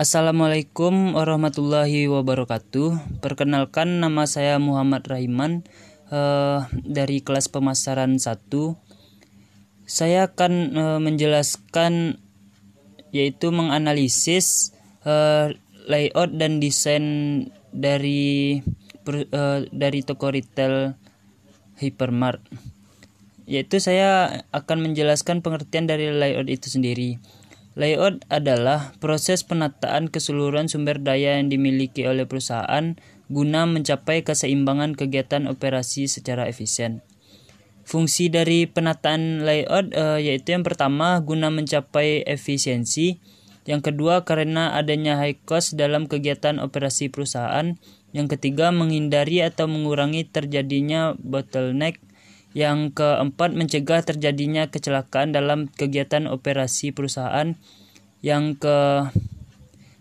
Assalamualaikum warahmatullahi wabarakatuh. Perkenalkan nama saya Muhammad Rahiman uh, dari kelas pemasaran 1. Saya akan uh, menjelaskan yaitu menganalisis uh, layout dan desain dari uh, dari toko retail hypermart. Yaitu saya akan menjelaskan pengertian dari layout itu sendiri. Layout adalah proses penataan keseluruhan sumber daya yang dimiliki oleh perusahaan guna mencapai keseimbangan kegiatan operasi secara efisien. Fungsi dari penataan layout uh, yaitu yang pertama guna mencapai efisiensi, yang kedua karena adanya high cost dalam kegiatan operasi perusahaan, yang ketiga menghindari atau mengurangi terjadinya bottleneck yang keempat, mencegah terjadinya kecelakaan dalam kegiatan operasi perusahaan. Yang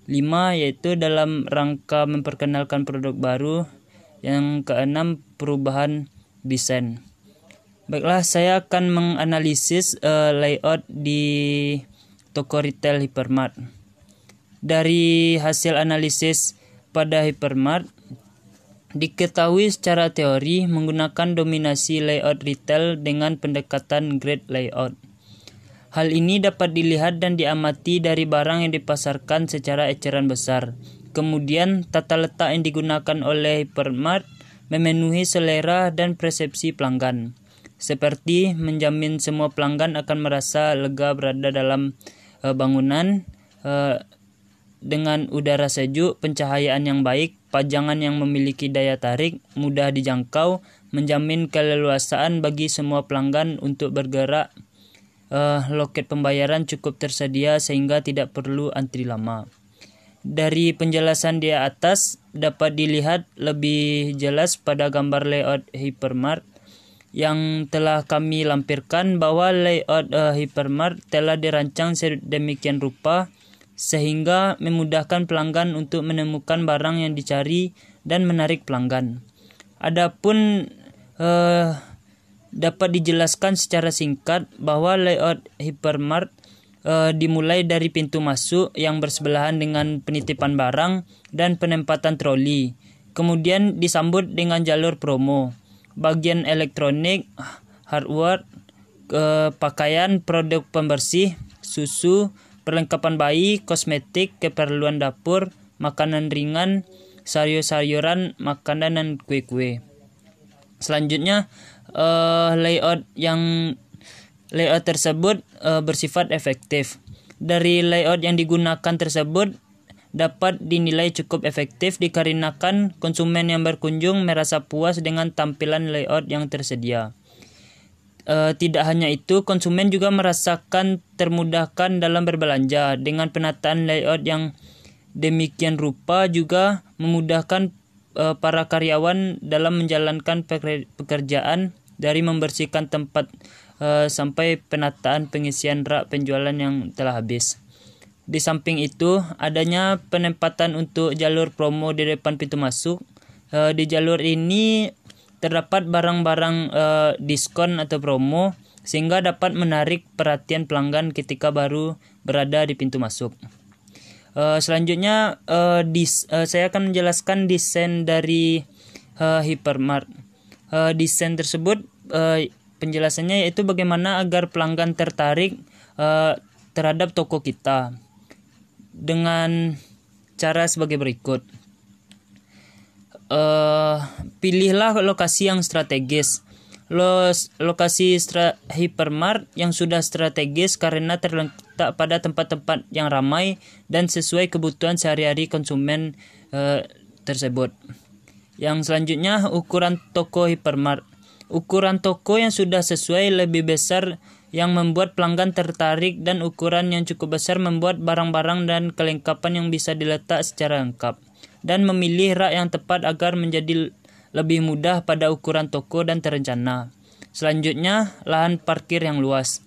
kelima, yaitu dalam rangka memperkenalkan produk baru. Yang keenam, perubahan desain. Baiklah, saya akan menganalisis uh, layout di toko retail hypermart. Dari hasil analisis pada hypermart, Diketahui secara teori menggunakan dominasi layout retail dengan pendekatan grid layout. Hal ini dapat dilihat dan diamati dari barang yang dipasarkan secara eceran besar. Kemudian, tata letak yang digunakan oleh hypermart memenuhi selera dan persepsi pelanggan. Seperti menjamin semua pelanggan akan merasa lega berada dalam uh, bangunan uh, dengan udara sejuk, pencahayaan yang baik, pajangan yang memiliki daya tarik mudah dijangkau, menjamin keleluasaan bagi semua pelanggan untuk bergerak. Uh, loket pembayaran cukup tersedia sehingga tidak perlu antri lama. Dari penjelasan di atas dapat dilihat lebih jelas pada gambar layout hypermart yang telah kami lampirkan bahwa layout uh, hypermart telah dirancang sedemikian rupa sehingga memudahkan pelanggan untuk menemukan barang yang dicari dan menarik pelanggan. Adapun eh, dapat dijelaskan secara singkat bahwa layout hypermart eh, dimulai dari pintu masuk yang bersebelahan dengan penitipan barang dan penempatan troli. Kemudian disambut dengan jalur promo, bagian elektronik, hardware, eh, pakaian, produk pembersih, susu, perlengkapan bayi, kosmetik, keperluan dapur, makanan ringan, sayur-sayuran, makanan dan kue-kue. Selanjutnya uh, layout yang layout tersebut uh, bersifat efektif. Dari layout yang digunakan tersebut dapat dinilai cukup efektif dikarenakan konsumen yang berkunjung merasa puas dengan tampilan layout yang tersedia. E, tidak hanya itu, konsumen juga merasakan termudahkan dalam berbelanja dengan penataan layout yang demikian rupa juga memudahkan e, para karyawan dalam menjalankan pekerjaan dari membersihkan tempat e, sampai penataan pengisian rak penjualan yang telah habis. Di samping itu, adanya penempatan untuk jalur promo di depan pintu masuk. E, di jalur ini terdapat barang-barang uh, diskon atau promo sehingga dapat menarik perhatian pelanggan ketika baru berada di pintu masuk. Uh, selanjutnya uh, dis, uh, saya akan menjelaskan desain dari uh, hypermart. Uh, desain tersebut uh, penjelasannya yaitu bagaimana agar pelanggan tertarik uh, terhadap toko kita dengan cara sebagai berikut uh, pilihlah lokasi yang strategis. Los, lokasi stra, hypermart yang sudah strategis karena terletak pada tempat-tempat yang ramai dan sesuai kebutuhan sehari-hari konsumen uh, tersebut. Yang selanjutnya ukuran toko hypermart. Ukuran toko yang sudah sesuai lebih besar yang membuat pelanggan tertarik dan ukuran yang cukup besar membuat barang-barang dan kelengkapan yang bisa diletak secara lengkap dan memilih rak yang tepat agar menjadi lebih mudah pada ukuran toko dan terencana. Selanjutnya, lahan parkir yang luas.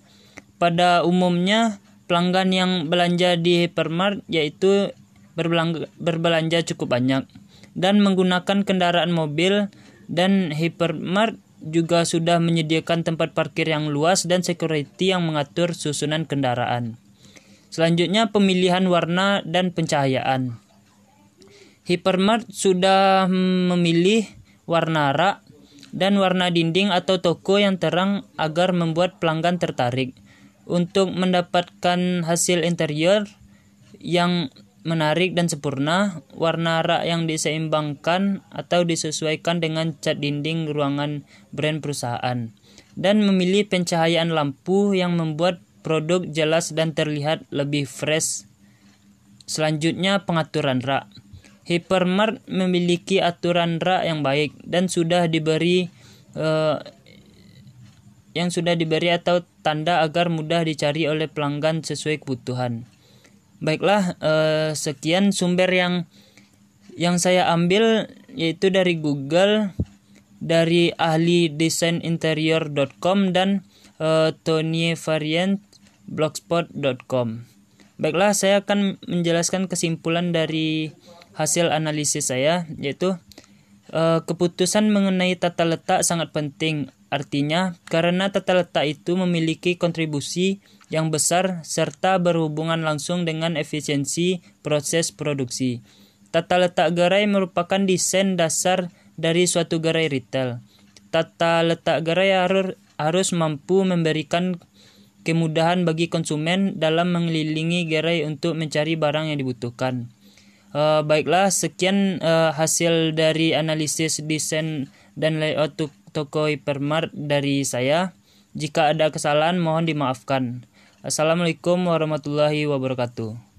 Pada umumnya, pelanggan yang belanja di hypermart yaitu berbelanja, cukup banyak dan menggunakan kendaraan mobil dan hypermart juga sudah menyediakan tempat parkir yang luas dan security yang mengatur susunan kendaraan. Selanjutnya pemilihan warna dan pencahayaan. Hypermart sudah memilih warna rak dan warna dinding atau toko yang terang agar membuat pelanggan tertarik. Untuk mendapatkan hasil interior yang menarik dan sempurna, warna rak yang diseimbangkan atau disesuaikan dengan cat dinding ruangan brand perusahaan, dan memilih pencahayaan lampu yang membuat produk jelas dan terlihat lebih fresh. Selanjutnya pengaturan rak. Hypermart memiliki aturan rak yang baik dan sudah diberi uh, yang sudah diberi atau tanda agar mudah dicari oleh pelanggan sesuai kebutuhan. Baiklah, eh, sekian sumber yang yang saya ambil yaitu dari Google, dari ahli desain interior.com dan eh, Tony Variant blogspot.com. Baiklah, saya akan menjelaskan kesimpulan dari hasil analisis saya yaitu eh, keputusan mengenai tata letak sangat penting Artinya, karena tata letak itu memiliki kontribusi yang besar serta berhubungan langsung dengan efisiensi proses produksi. Tata letak gerai merupakan desain dasar dari suatu gerai retail. Tata letak gerai harus, harus mampu memberikan kemudahan bagi konsumen dalam mengelilingi gerai untuk mencari barang yang dibutuhkan. Uh, baiklah, sekian uh, hasil dari analisis desain dan layout toko hypermart dari saya. Jika ada kesalahan mohon dimaafkan. Assalamualaikum warahmatullahi wabarakatuh.